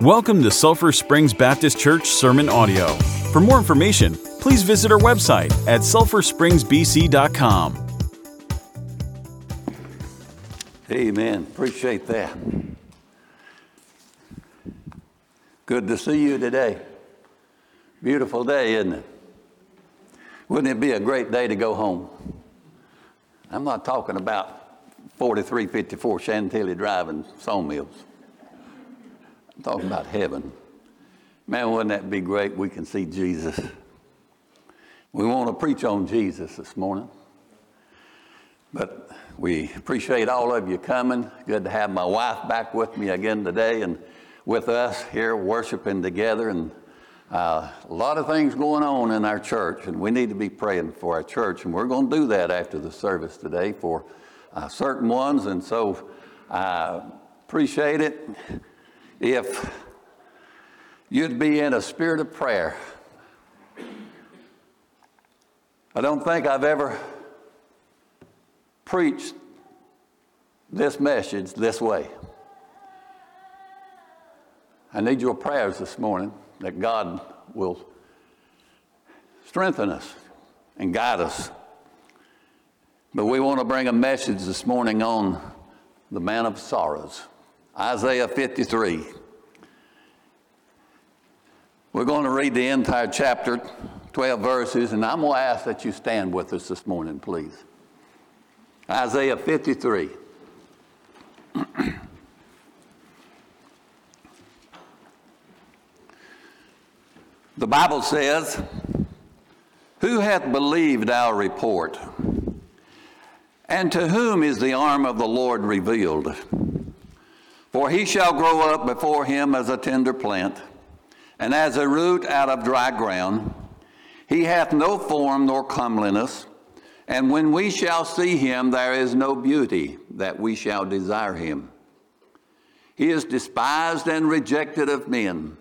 Welcome to Sulphur Springs Baptist Church Sermon Audio. For more information, please visit our website at sulphurspringsbc.com. Amen. Appreciate that. Good to see you today. Beautiful day, isn't it? Wouldn't it be a great day to go home? I'm not talking about 4354 Chantilly Drive and Sawmills. Talking about heaven. Man, wouldn't that be great? We can see Jesus. We want to preach on Jesus this morning. But we appreciate all of you coming. Good to have my wife back with me again today and with us here worshiping together. And uh, a lot of things going on in our church, and we need to be praying for our church. And we're going to do that after the service today for uh, certain ones. And so I uh, appreciate it if you'd be in a spirit of prayer. I don't think I've ever preached this message this way. I need your prayers this morning that God will strengthen us and guide us. But we want to bring a message this morning on the man of sorrows. Isaiah 53. We're going to read the entire chapter, 12 verses, and I'm going to ask that you stand with us this morning, please. Isaiah 53. The Bible says, Who hath believed our report? And to whom is the arm of the Lord revealed? For he shall grow up before him as a tender plant, and as a root out of dry ground. He hath no form nor comeliness, and when we shall see him, there is no beauty that we shall desire him. He is despised and rejected of men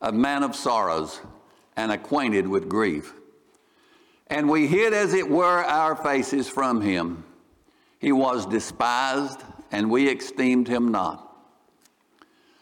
a man of sorrows and acquainted with grief. And we hid, as it were, our faces from him. He was despised, and we esteemed him not.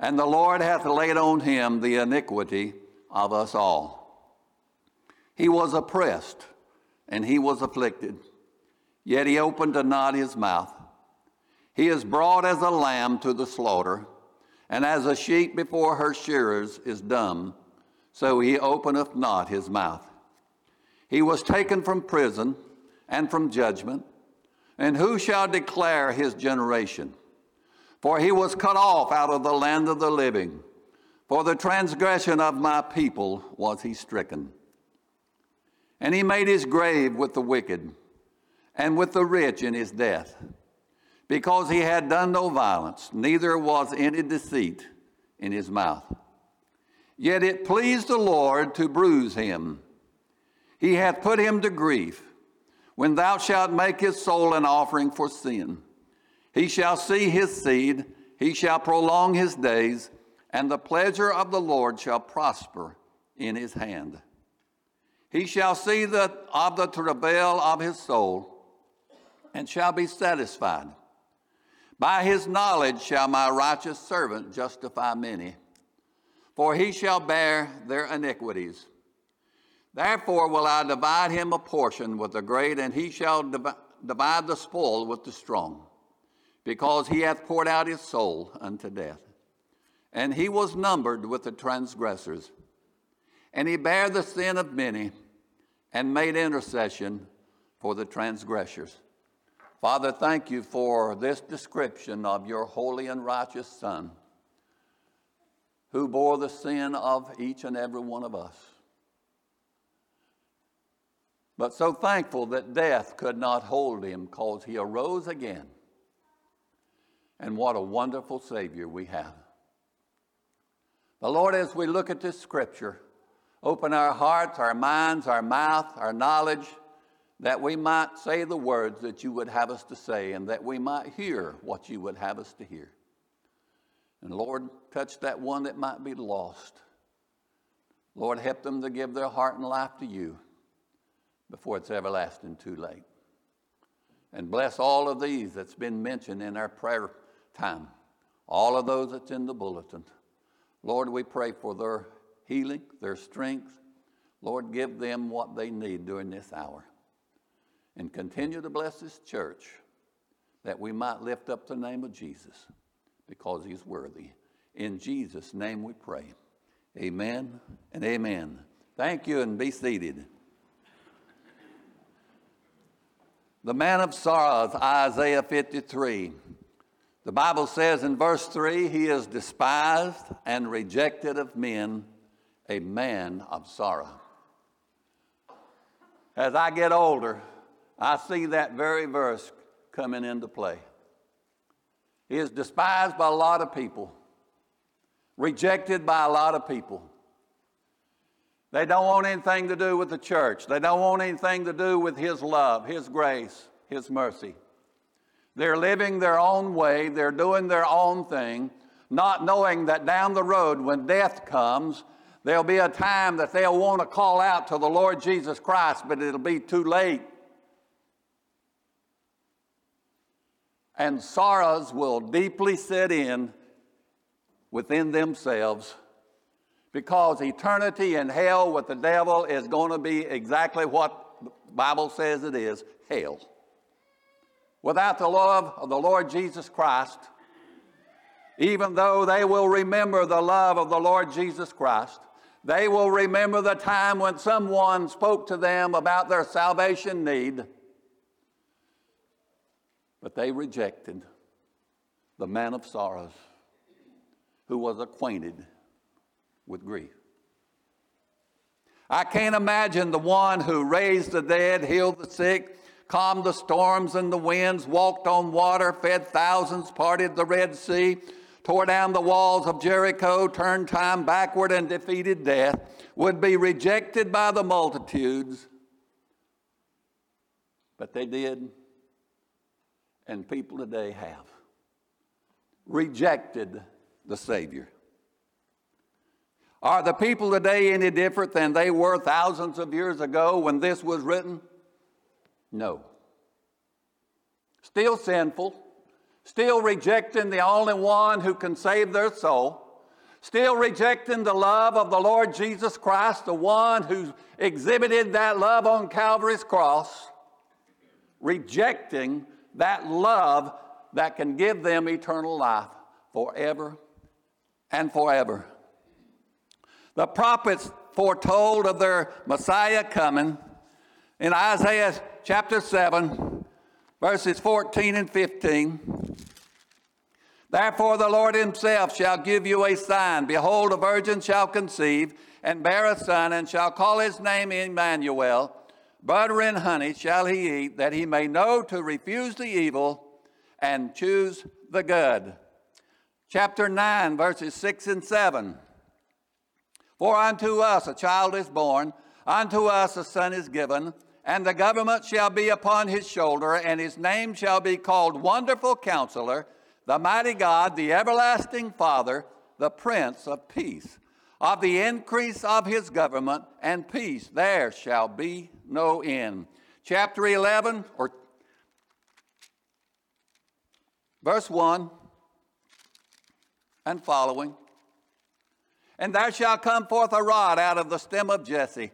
and the Lord hath laid on him the iniquity of us all. He was oppressed, and he was afflicted, yet he opened not his mouth. He is brought as a lamb to the slaughter and as a sheep before her shearers is dumb, so he openeth not his mouth. He was taken from prison and from judgment, and who shall declare his generation? For he was cut off out of the land of the living. For the transgression of my people was he stricken. And he made his grave with the wicked, and with the rich in his death because he had done no violence, neither was any deceit in his mouth. Yet it pleased the Lord to bruise him. He hath put him to grief. When thou shalt make his soul an offering for sin, he shall see his seed, he shall prolong his days, and the pleasure of the Lord shall prosper in his hand. He shall see the, of the travail of his soul, and shall be satisfied. By his knowledge shall my righteous servant justify many, for he shall bear their iniquities. Therefore will I divide him a portion with the great, and he shall divide the spoil with the strong, because he hath poured out his soul unto death. And he was numbered with the transgressors. And he bare the sin of many, and made intercession for the transgressors. Father, thank you for this description of your holy and righteous Son who bore the sin of each and every one of us. But so thankful that death could not hold him because he arose again. And what a wonderful Savior we have. The Lord, as we look at this scripture, open our hearts, our minds, our mouth, our knowledge, that we might say the words that you would have us to say and that we might hear what you would have us to hear. And Lord, touch that one that might be lost. Lord, help them to give their heart and life to you before it's everlasting too late. And bless all of these that's been mentioned in our prayer time, all of those that's in the bulletin. Lord, we pray for their healing, their strength. Lord, give them what they need during this hour. And continue to bless this church that we might lift up the name of Jesus because he's worthy. In Jesus' name we pray. Amen and amen. Thank you and be seated. The man of sorrows, Isaiah 53. The Bible says in verse 3 He is despised and rejected of men, a man of sorrow. As I get older, I see that very verse coming into play. He is despised by a lot of people, rejected by a lot of people. They don't want anything to do with the church. They don't want anything to do with His love, His grace, His mercy. They're living their own way, they're doing their own thing, not knowing that down the road when death comes, there'll be a time that they'll want to call out to the Lord Jesus Christ, but it'll be too late. And sorrows will deeply set in within themselves because eternity in hell with the devil is going to be exactly what the Bible says it is hell. Without the love of the Lord Jesus Christ, even though they will remember the love of the Lord Jesus Christ, they will remember the time when someone spoke to them about their salvation need, but they rejected the man of sorrows who was acquainted with grief. I can't imagine the one who raised the dead, healed the sick, calmed the storms and the winds, walked on water, fed thousands, parted the Red Sea, tore down the walls of Jericho, turned time backward, and defeated death, would be rejected by the multitudes. But they did, and people today have rejected the Savior. Are the people today any different than they were thousands of years ago when this was written? No. Still sinful, still rejecting the only one who can save their soul, still rejecting the love of the Lord Jesus Christ, the one who exhibited that love on Calvary's cross, rejecting that love that can give them eternal life forever and forever. The prophets foretold of their Messiah coming in Isaiah chapter 7, verses 14 and 15. Therefore, the Lord Himself shall give you a sign. Behold, a virgin shall conceive and bear a son, and shall call his name Emmanuel. Butter and honey shall he eat, that he may know to refuse the evil and choose the good. Chapter 9, verses 6 and 7. For unto us a child is born, unto us a son is given, and the government shall be upon his shoulder, and his name shall be called Wonderful Counselor, the Mighty God, the Everlasting Father, the Prince of Peace. Of the increase of his government and peace there shall be no end. Chapter 11, or verse 1 and following. And there shall come forth a rod out of the stem of Jesse,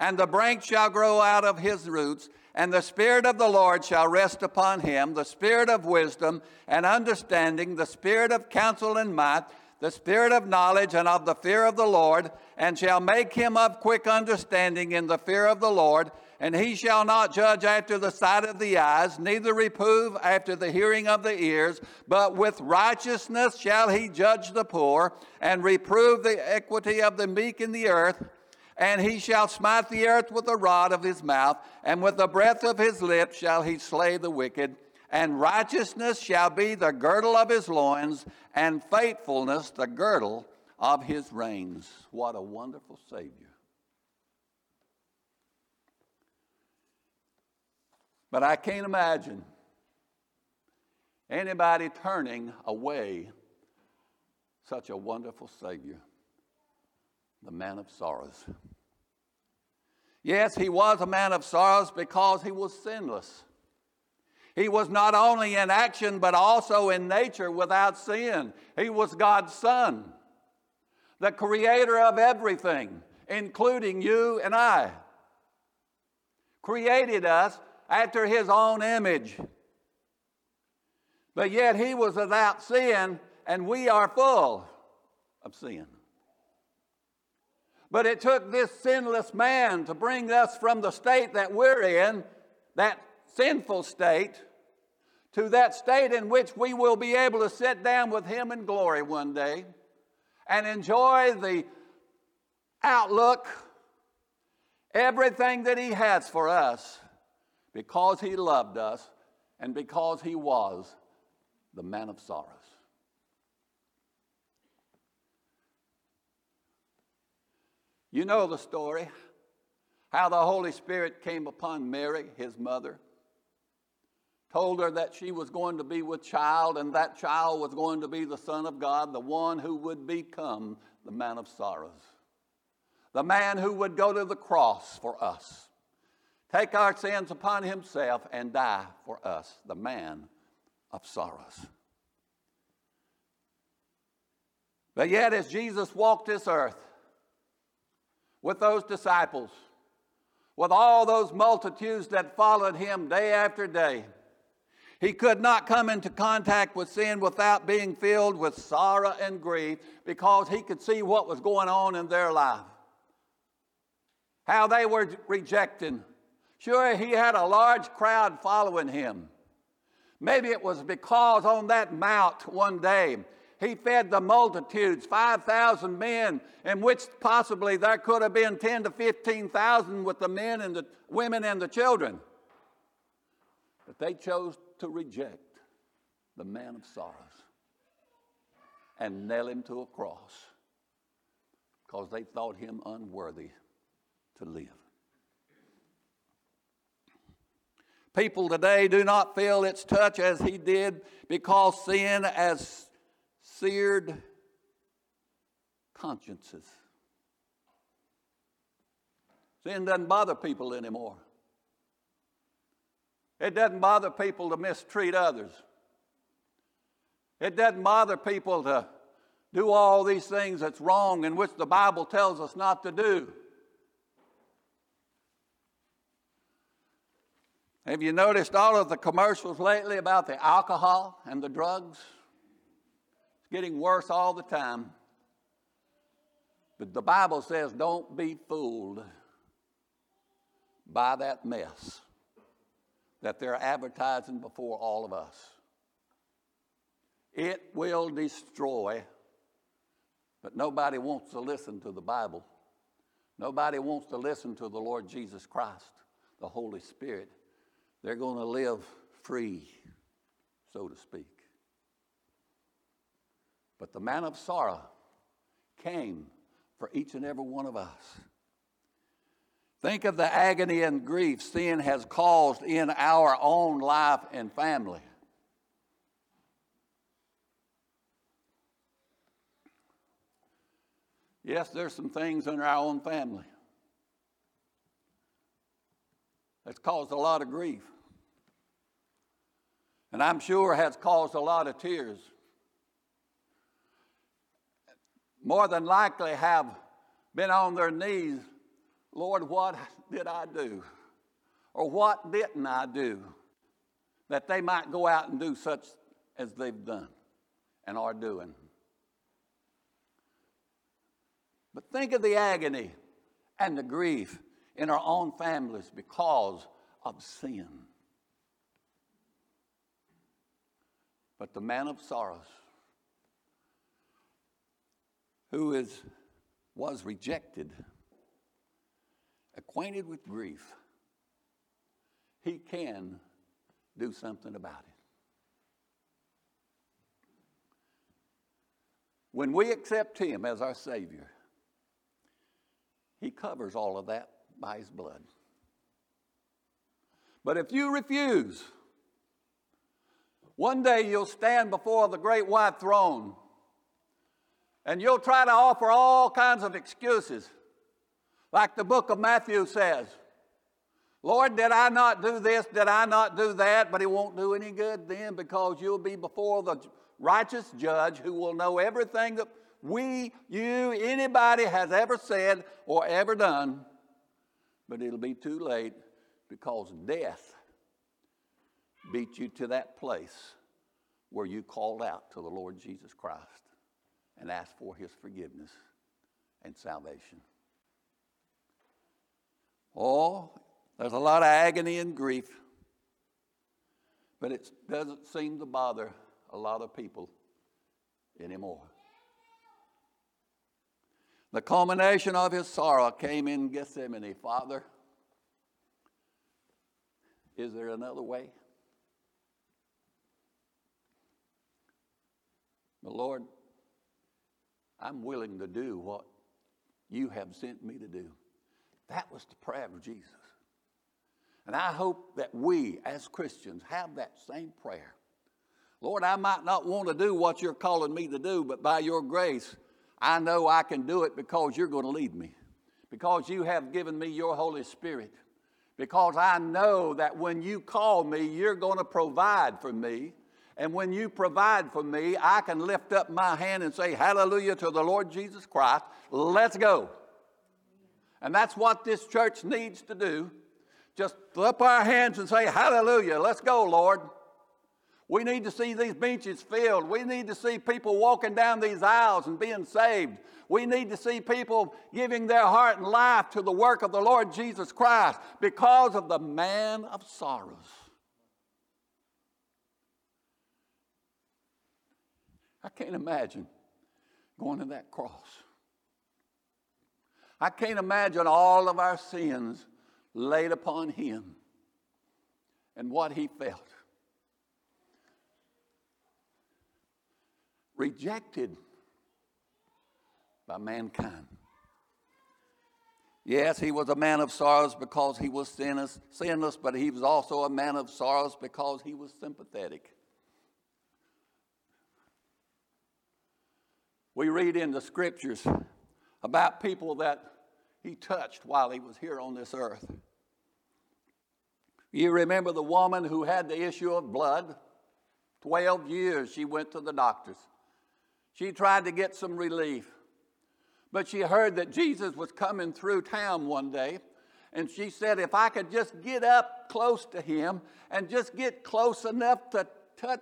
and the branch shall grow out of his roots, and the Spirit of the Lord shall rest upon him the Spirit of wisdom and understanding, the Spirit of counsel and might, the Spirit of knowledge and of the fear of the Lord, and shall make him of quick understanding in the fear of the Lord. And he shall not judge after the sight of the eyes, neither reprove after the hearing of the ears, but with righteousness shall he judge the poor, and reprove the equity of the meek in the earth. And he shall smite the earth with the rod of his mouth, and with the breath of his lips shall he slay the wicked. And righteousness shall be the girdle of his loins, and faithfulness the girdle of his reins. What a wonderful Savior. But I can't imagine anybody turning away such a wonderful Savior, the man of sorrows. Yes, he was a man of sorrows because he was sinless. He was not only in action, but also in nature without sin. He was God's Son, the creator of everything, including you and I. Created us after his own image. But yet he was without sin, and we are full of sin. But it took this sinless man to bring us from the state that we're in, that sinful state, to that state in which we will be able to sit down with him in glory one day and enjoy the outlook, everything that he has for us because he loved us and because he was the man of sorrows. You know the story how the Holy Spirit came upon Mary, his mother, told her that she was going to be with child, and that child was going to be the Son of God, the one who would become the man of sorrows, the man who would go to the cross for us take our sins upon himself and die for us, the man of sorrows. But yet, as Jesus walked this earth with those disciples, with all those multitudes that followed him day after day, he could not come into contact with sin without being filled with sorrow and grief because he could see what was going on in their life. How they were rejecting Sure, he had a large crowd following him. Maybe it was because on that mount one day he fed the multitudes, 5,000 men, in which possibly there could have been 10 to 15,000 with the men and the women and the children. But they chose to reject the man of sorrows and nail him to a cross because they thought him unworthy to live. People today do not feel its touch as he did because sin has seared consciences. Sin doesn't bother people anymore. It doesn't bother people to mistreat others. It doesn't bother people to do all these things that's wrong and which the Bible tells us not to do. Have you noticed all of the commercials lately about the alcohol and the drugs? Getting worse all the time. But the Bible says don't be fooled by that mess that they're advertising before all of us. It will destroy, but nobody wants to listen to the Bible. Nobody wants to listen to the Lord Jesus Christ, the Holy Spirit they're going to live free, so to speak. But the man of sorrow came for each and every one of us. Think of the agony and grief sin has caused in our own life and family. Yes, there's some things in our own family that's caused a lot of grief. And I'm sure has caused a lot of tears. More than likely have been on their knees, Lord, what did I do? Or what didn't I do? That they might go out and do such as they've done and are doing. But think of the agony and the grief in our own families because of sin. But the man of sorrows, who is, was rejected, acquainted with grief, he can do something about it. When we accept Him as our Savior, He covers all of that by His blood. But if you refuse, one day you'll stand before the great white throne and you'll try to offer all kinds of excuses. Like the book of Matthew says Lord, did I not do this? Did I not do that? But it won't do any good then because you'll be before the righteous judge who will know everything that we, you, anybody has ever said or ever done. But it'll be too late because death beat you to that place where you called out to the Lord Jesus Christ and ask for his forgiveness and salvation. Oh, there's a lot of agony and grief, but it doesn't seem to bother a lot of people anymore. The culmination of his sorrow came in Gethsemane. Father, is there another way? But Lord, I'm willing to do what you have sent me to do. That was the prayer of Jesus. And I hope that we as Christians have that same prayer. Lord, I might not want to do what you're calling me to do, but by your grace, I know I can do it because you're going to lead me, because you have given me your Holy Spirit, because I know that when you call me, you're going to provide for me. And when you provide for me, I can lift up my hand and say, Hallelujah to the Lord Jesus Christ. Let's go. And that's what this church needs to do. Just up our hands and say, Hallelujah. Let's go, Lord. We need to see these benches filled. We need to see people walking down these aisles and being saved. We need to see people giving their heart and life to the work of the Lord Jesus Christ because of the man of sorrows. I can't imagine going to that cross. I can't imagine all of our sins laid upon him and what he felt. Rejected by mankind. Yes, he was a man of sorrows because he was sinless, sinless, but he was also a man of sorrows because he was sympathetic. We read in the scriptures about people that he touched while he was here on this earth. You remember the woman who had the issue of blood? 12 years she went to the doctors. She tried to get some relief. But she heard that Jesus was coming through town one day. And she said, if I could just get up close to him and just get close enough to touch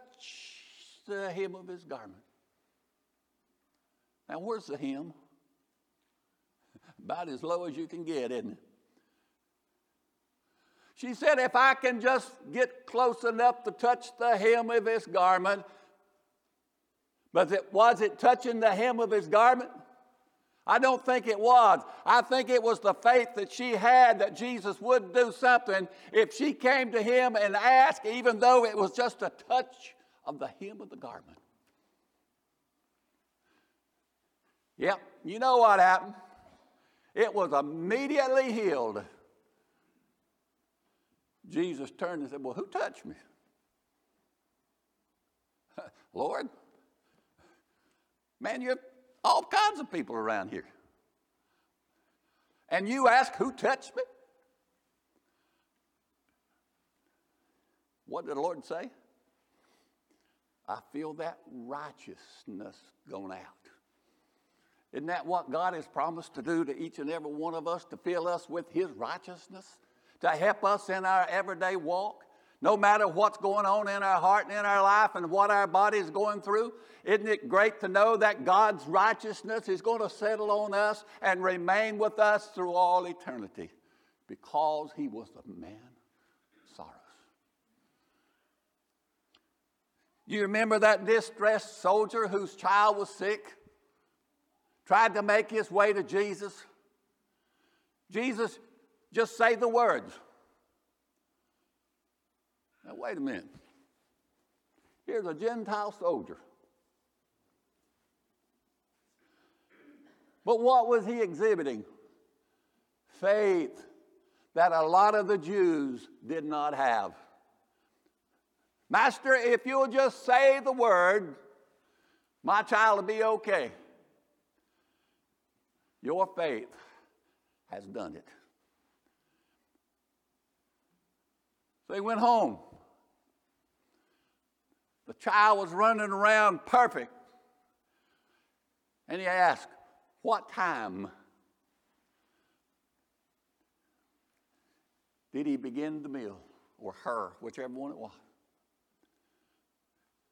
the hem of his garment. Now, where's the hem? About as low as you can get, isn't it? She said, If I can just get close enough to touch the hem of his garment, but it, was it touching the hem of his garment? I don't think it was. I think it was the faith that she had that Jesus would do something if she came to him and asked, even though it was just a touch of the hem of the garment. Yep, you know what happened? It was immediately healed. Jesus turned and said, Well, who touched me? Lord, man, you have all kinds of people around here. And you ask, Who touched me? What did the Lord say? I feel that righteousness going out. Isn't that what God has promised to do to each and every one of us? To fill us with His righteousness? To help us in our everyday walk? No matter what's going on in our heart and in our life and what our body is going through, isn't it great to know that God's righteousness is going to settle on us and remain with us through all eternity because He was the man of sorrows. You remember that distressed soldier whose child was sick? Tried to make his way to Jesus. Jesus, just say the words. Now, wait a minute. Here's a Gentile soldier. But what was he exhibiting? Faith that a lot of the Jews did not have. Master, if you'll just say the word, my child will be okay. Your faith has done it. So he went home. The child was running around perfect. And he asked, What time did he begin the meal? Or her, whichever one it was.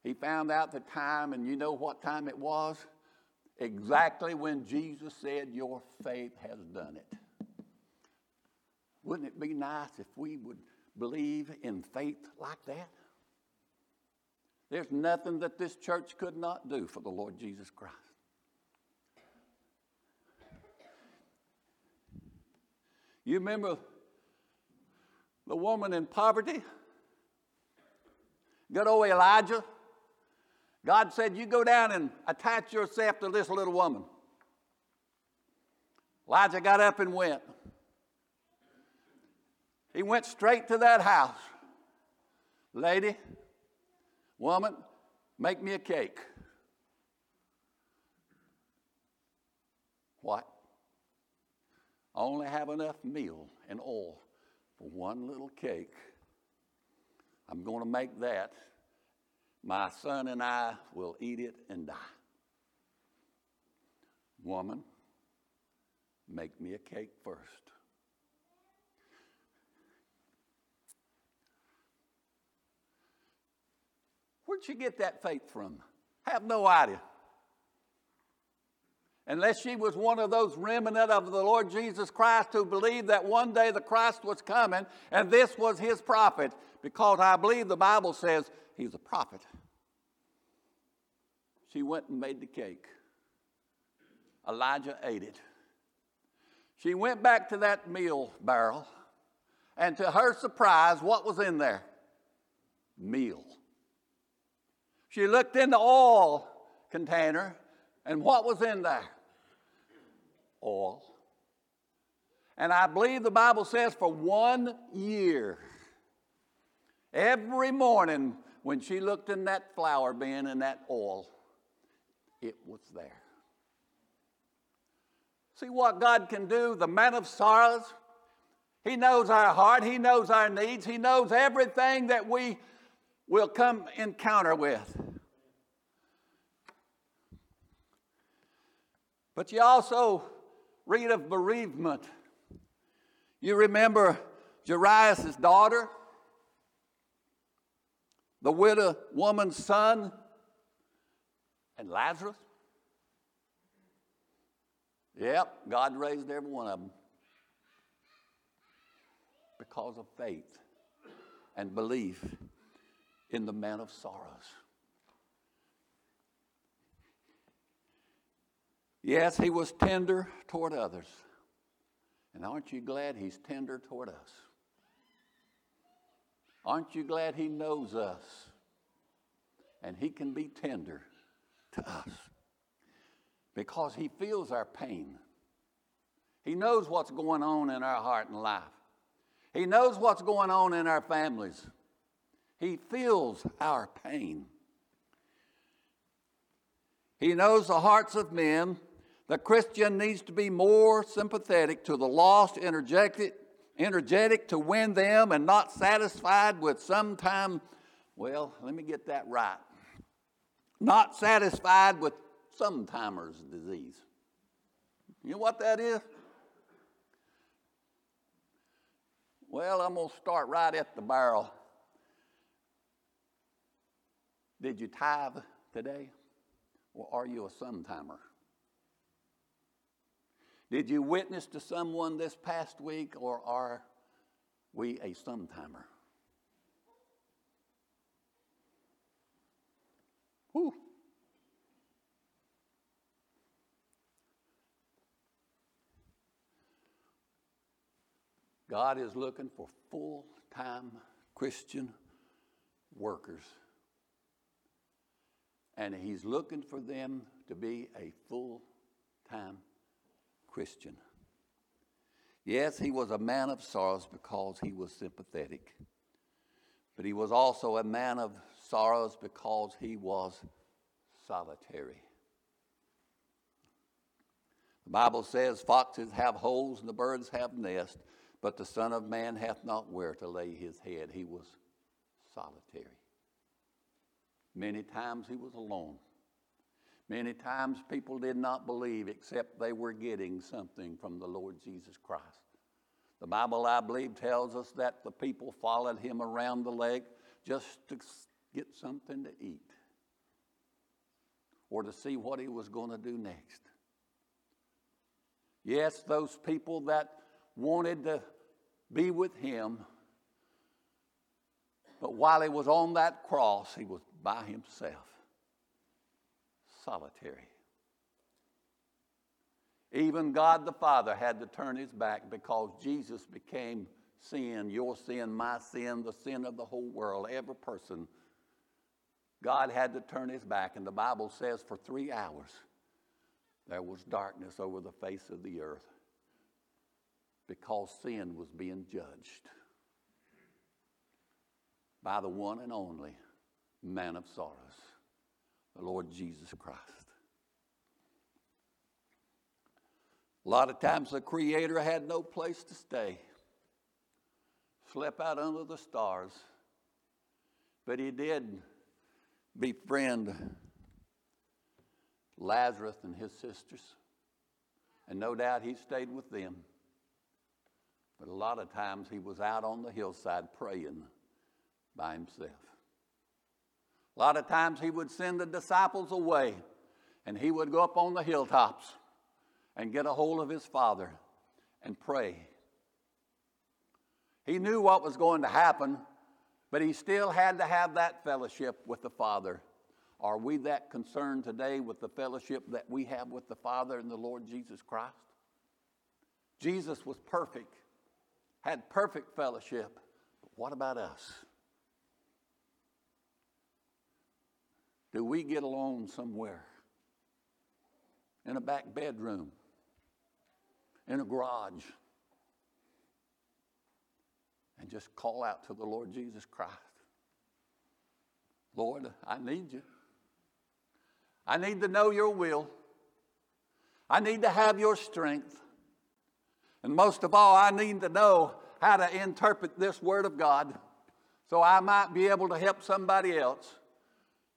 He found out the time, and you know what time it was? Exactly when Jesus said, Your faith has done it. Wouldn't it be nice if we would believe in faith like that? There's nothing that this church could not do for the Lord Jesus Christ. You remember the woman in poverty? Good old Elijah. God said, You go down and attach yourself to this little woman. Elijah got up and went. He went straight to that house. Lady, woman, make me a cake. What? I only have enough meal and oil for one little cake. I'm going to make that. My son and I will eat it and die. Woman, make me a cake first. Where'd she get that faith from? Have no idea. Unless she was one of those remnant of the Lord Jesus Christ who believed that one day the Christ was coming and this was his prophet, because I believe the Bible says he's a prophet. She went and made the cake. Elijah ate it. She went back to that meal barrel, and to her surprise, what was in there? Meal. She looked in the oil container, and what was in there? Oil. And I believe the Bible says for one year, every morning when she looked in that flour bin and that oil, it was there. See what God can do? The man of sorrows. He knows our heart. He knows our needs. He knows everything that we will come encounter with. But you also read of bereavement. You remember Jairus' daughter, the widow woman's son, and Lazarus? Yep, God raised every one of them because of faith and belief in the man of sorrows. Yes, he was tender toward others. And aren't you glad he's tender toward us? Aren't you glad he knows us? And he can be tender to us because he feels our pain. He knows what's going on in our heart and life. He knows what's going on in our families. He feels our pain. He knows the hearts of men the Christian needs to be more sympathetic to the lost, energetic, energetic to win them, and not satisfied with sometime, well, let me get that right. Not satisfied with sometimer's disease. You know what that is? Well, I'm going to start right at the barrel. Did you tithe today? Or are you a sometimer? Did you witness to someone this past week, or are we a sometimer? Whew. God is looking for full time Christian workers. And He's looking for them to be a full time Christian. Yes, he was a man of sorrows because he was sympathetic, but he was also a man of sorrows because he was solitary. The Bible says, Foxes have holes and the birds have nests, but the Son of Man hath not where to lay his head. He was solitary. Many times he was alone. Many times people did not believe except they were getting something from the Lord Jesus Christ. The Bible, I believe, tells us that the people followed him around the lake just to get something to eat or to see what he was going to do next. Yes, those people that wanted to be with him, but while he was on that cross, he was by himself solitary. Even God the Father had to turn his back because Jesus became sin, your sin, my sin, the sin of the whole world, every person. God had to turn his back, and the Bible says for three hours there was darkness over the face of the earth because sin was being judged by the one and only man of sorrows the Lord Jesus Christ. A lot of times the Creator had no place to stay, slept out under the stars, but He did befriend Lazarus and his sisters, and no doubt He stayed with them. But a lot of times He was out on the hillside praying by Himself. A lot of times he would send the disciples away and he would go up on the hilltops and get a hold of his father and pray. He knew what was going to happen, but he still had to have that fellowship with the Father. Are we that concerned today with the fellowship that we have with the Father and the Lord Jesus Christ? Jesus was perfect, had perfect fellowship. But what about us? Do we get alone somewhere? In a back bedroom? In a garage? And just call out to the Lord Jesus Christ Lord, I need you. I need to know your will. I need to have your strength. And most of all, I need to know how to interpret this Word of God so I might be able to help somebody else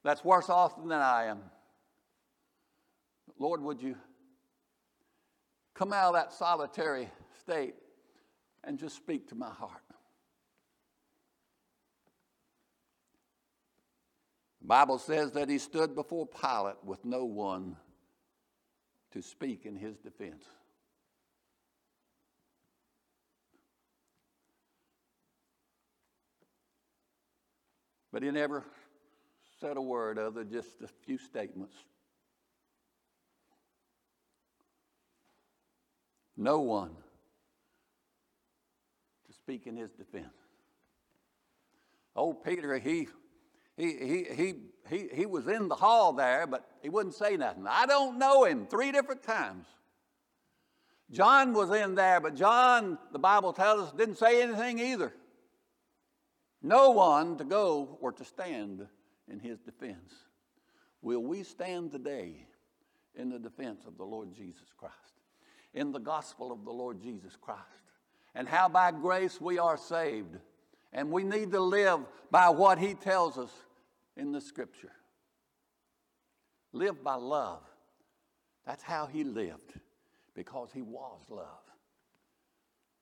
that's worse off than I am. Lord, would you come out of that solitary state and just speak to my heart? The Bible says that he stood before Pilate with no one to speak in his defense. But he never said a word other than just a few statements. No one to speak in his defense. Old Peter, he, he, he, he, he, he was in the hall there, but he wouldn't say nothing. I don't know him three different times. John was in there, but John, the Bible tells us, didn't say anything either. No one to go or to stand in his defense. Will we stand today in the defense of the Lord Jesus Christ, in the gospel of the Lord Jesus Christ, and how by grace we are saved? And we need to live by what he tells us in the scripture. Live by love. That's how he lived, because he was love.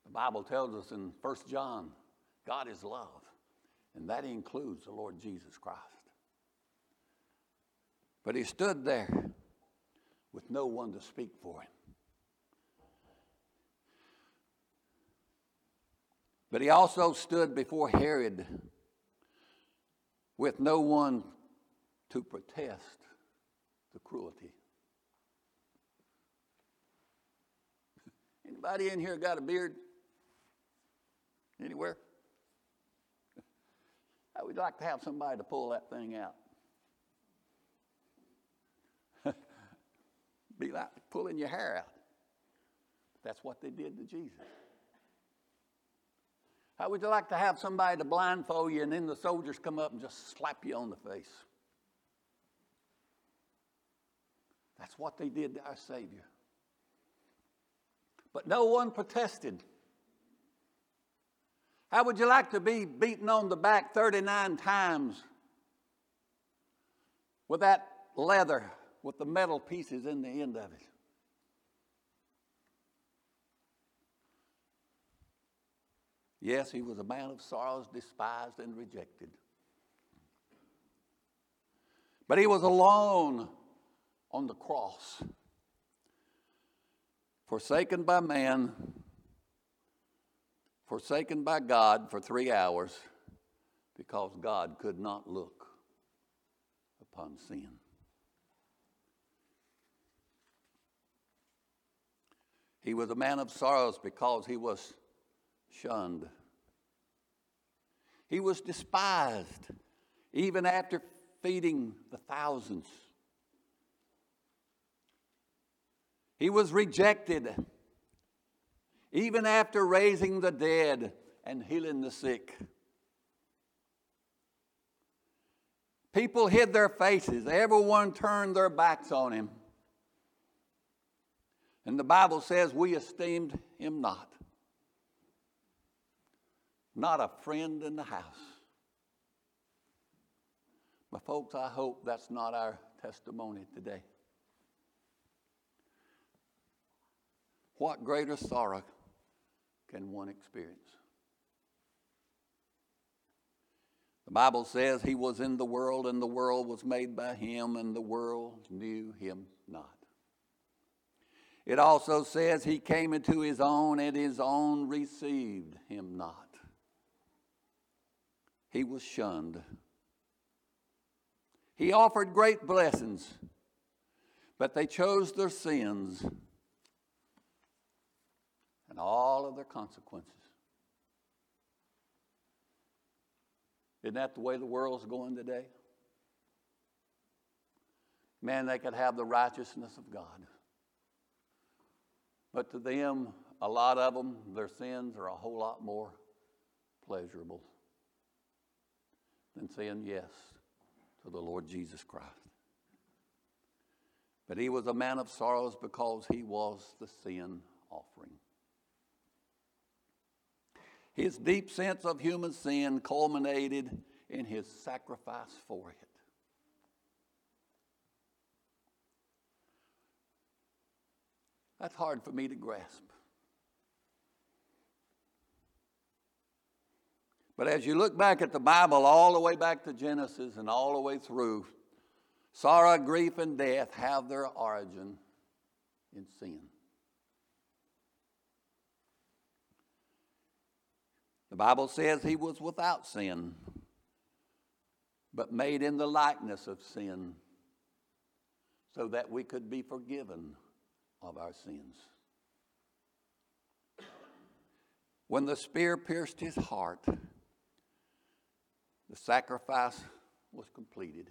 The Bible tells us in 1 John, God is love, and that includes the Lord Jesus Christ. But he stood there with no one to speak for him. But he also stood before Herod with no one to protest the cruelty. Anybody in here got a beard? Anywhere? I would like to have somebody to pull that thing out. Be like pulling your hair out. That's what they did to Jesus. How would you like to have somebody to blindfold you and then the soldiers come up and just slap you on the face? That's what they did to our Savior. But no one protested. How would you like to be beaten on the back 39 times with that leather with the metal pieces in the end of it? Yes, he was a man of sorrows, despised and rejected. But he was alone on the cross, forsaken by man, forsaken by God for three hours, because God could not look upon sin. He was a man of sorrows because he was shunned. He was despised even after feeding the thousands. He was rejected even after raising the dead and healing the sick. People hid their faces, everyone turned their backs on him. And the Bible says, We esteemed him not not a friend in the house. But, folks, I hope that's not our testimony today. What greater sorrow can one experience? The Bible says he was in the world, and the world was made by him, and the world knew him not. It also says he came into his own, and his own received him not he was shunned. He offered great blessings, but they chose their sins and all of their consequences. Isn't that the way the world's going today? Man, they could have the righteousness of God. But to them, a lot of them, their sins are a whole lot more pleasurable than saying yes to the Lord Jesus Christ. But he was a man of sorrows because he was the sin offering. His deep sense of human sin culminated in his sacrifice for it. That's hard for me to grasp. But as you look back at the Bible, all the way back to Genesis and all the way through, sorrow, grief, and death have their origin in sin. The Bible says he was without sin, but made in the likeness of sin, so that we could be forgiven of our sins. When the spear pierced his heart, the sacrifice was completed.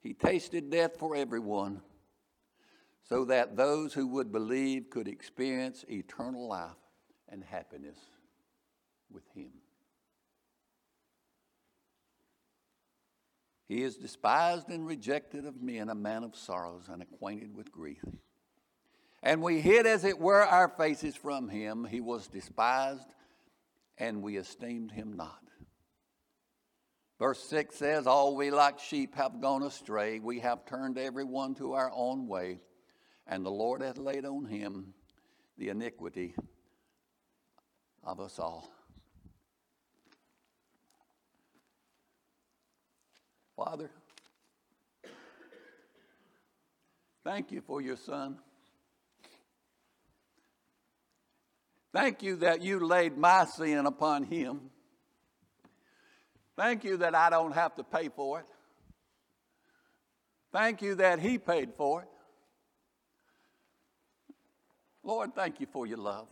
He tasted death for everyone so that those who would believe could experience eternal life and happiness with Him. He is despised and rejected of men, a man of sorrows and acquainted with grief. And we hid, as it were, our faces from him. He was despised and we esteemed him not. Verse 6 says, All we like sheep have gone astray. We have turned every one to our own way, and the Lord hath laid on him the iniquity of us all. Father, thank you for your son. Thank you that you laid my sin upon him. Thank you that I don't have to pay for it. Thank you that he paid for it. Lord, thank you for your love.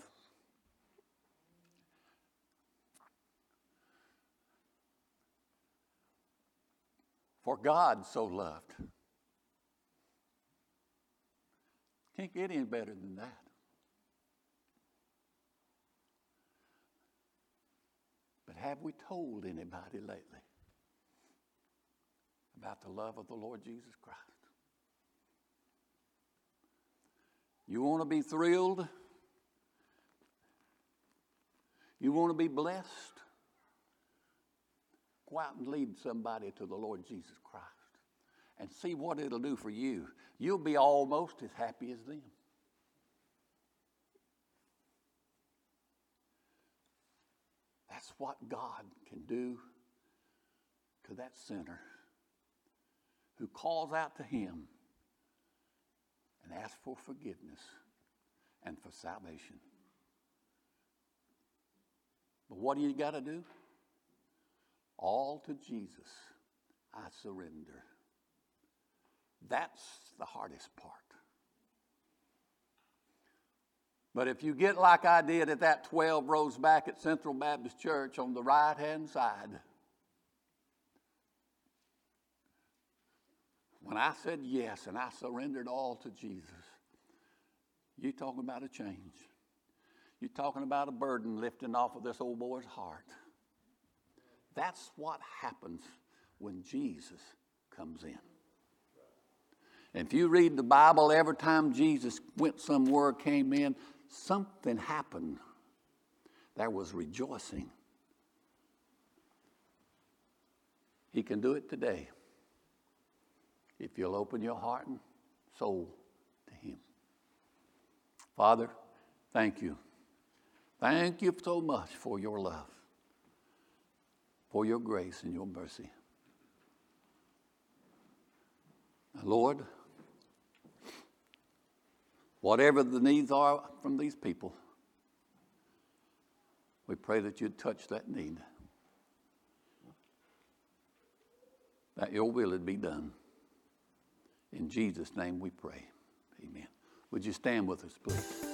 For God so loved Can't get any better than that. But have we told anybody lately about the love of the Lord Jesus Christ? You want to be thrilled? You want to be blessed? Go out and lead somebody to the Lord Jesus Christ and see what it'll do for you. You'll be almost as happy as them. That's what God can do to that sinner who calls out to Him and asks for forgiveness and for salvation. But what do you got to do? All to Jesus I surrender. That's the hardest part. But if you get like I did at that 12 rows back at Central Baptist Church on the right hand side, when I said yes and I surrendered all to Jesus, you're talking about a change. You're talking about a burden lifting off of this old boy's heart. That's what happens when Jesus comes in. And if you read the Bible, every time Jesus went somewhere, came in, something happened. There was rejoicing. He can do it today if you'll open your heart and soul to Him. Father, thank you. Thank you so much for your love, for your grace and your mercy. Lord, whatever the needs are from these people, we pray that you'd touch that need. That your will would be done. In Jesus' name we pray. Amen. Would you stand with us, please?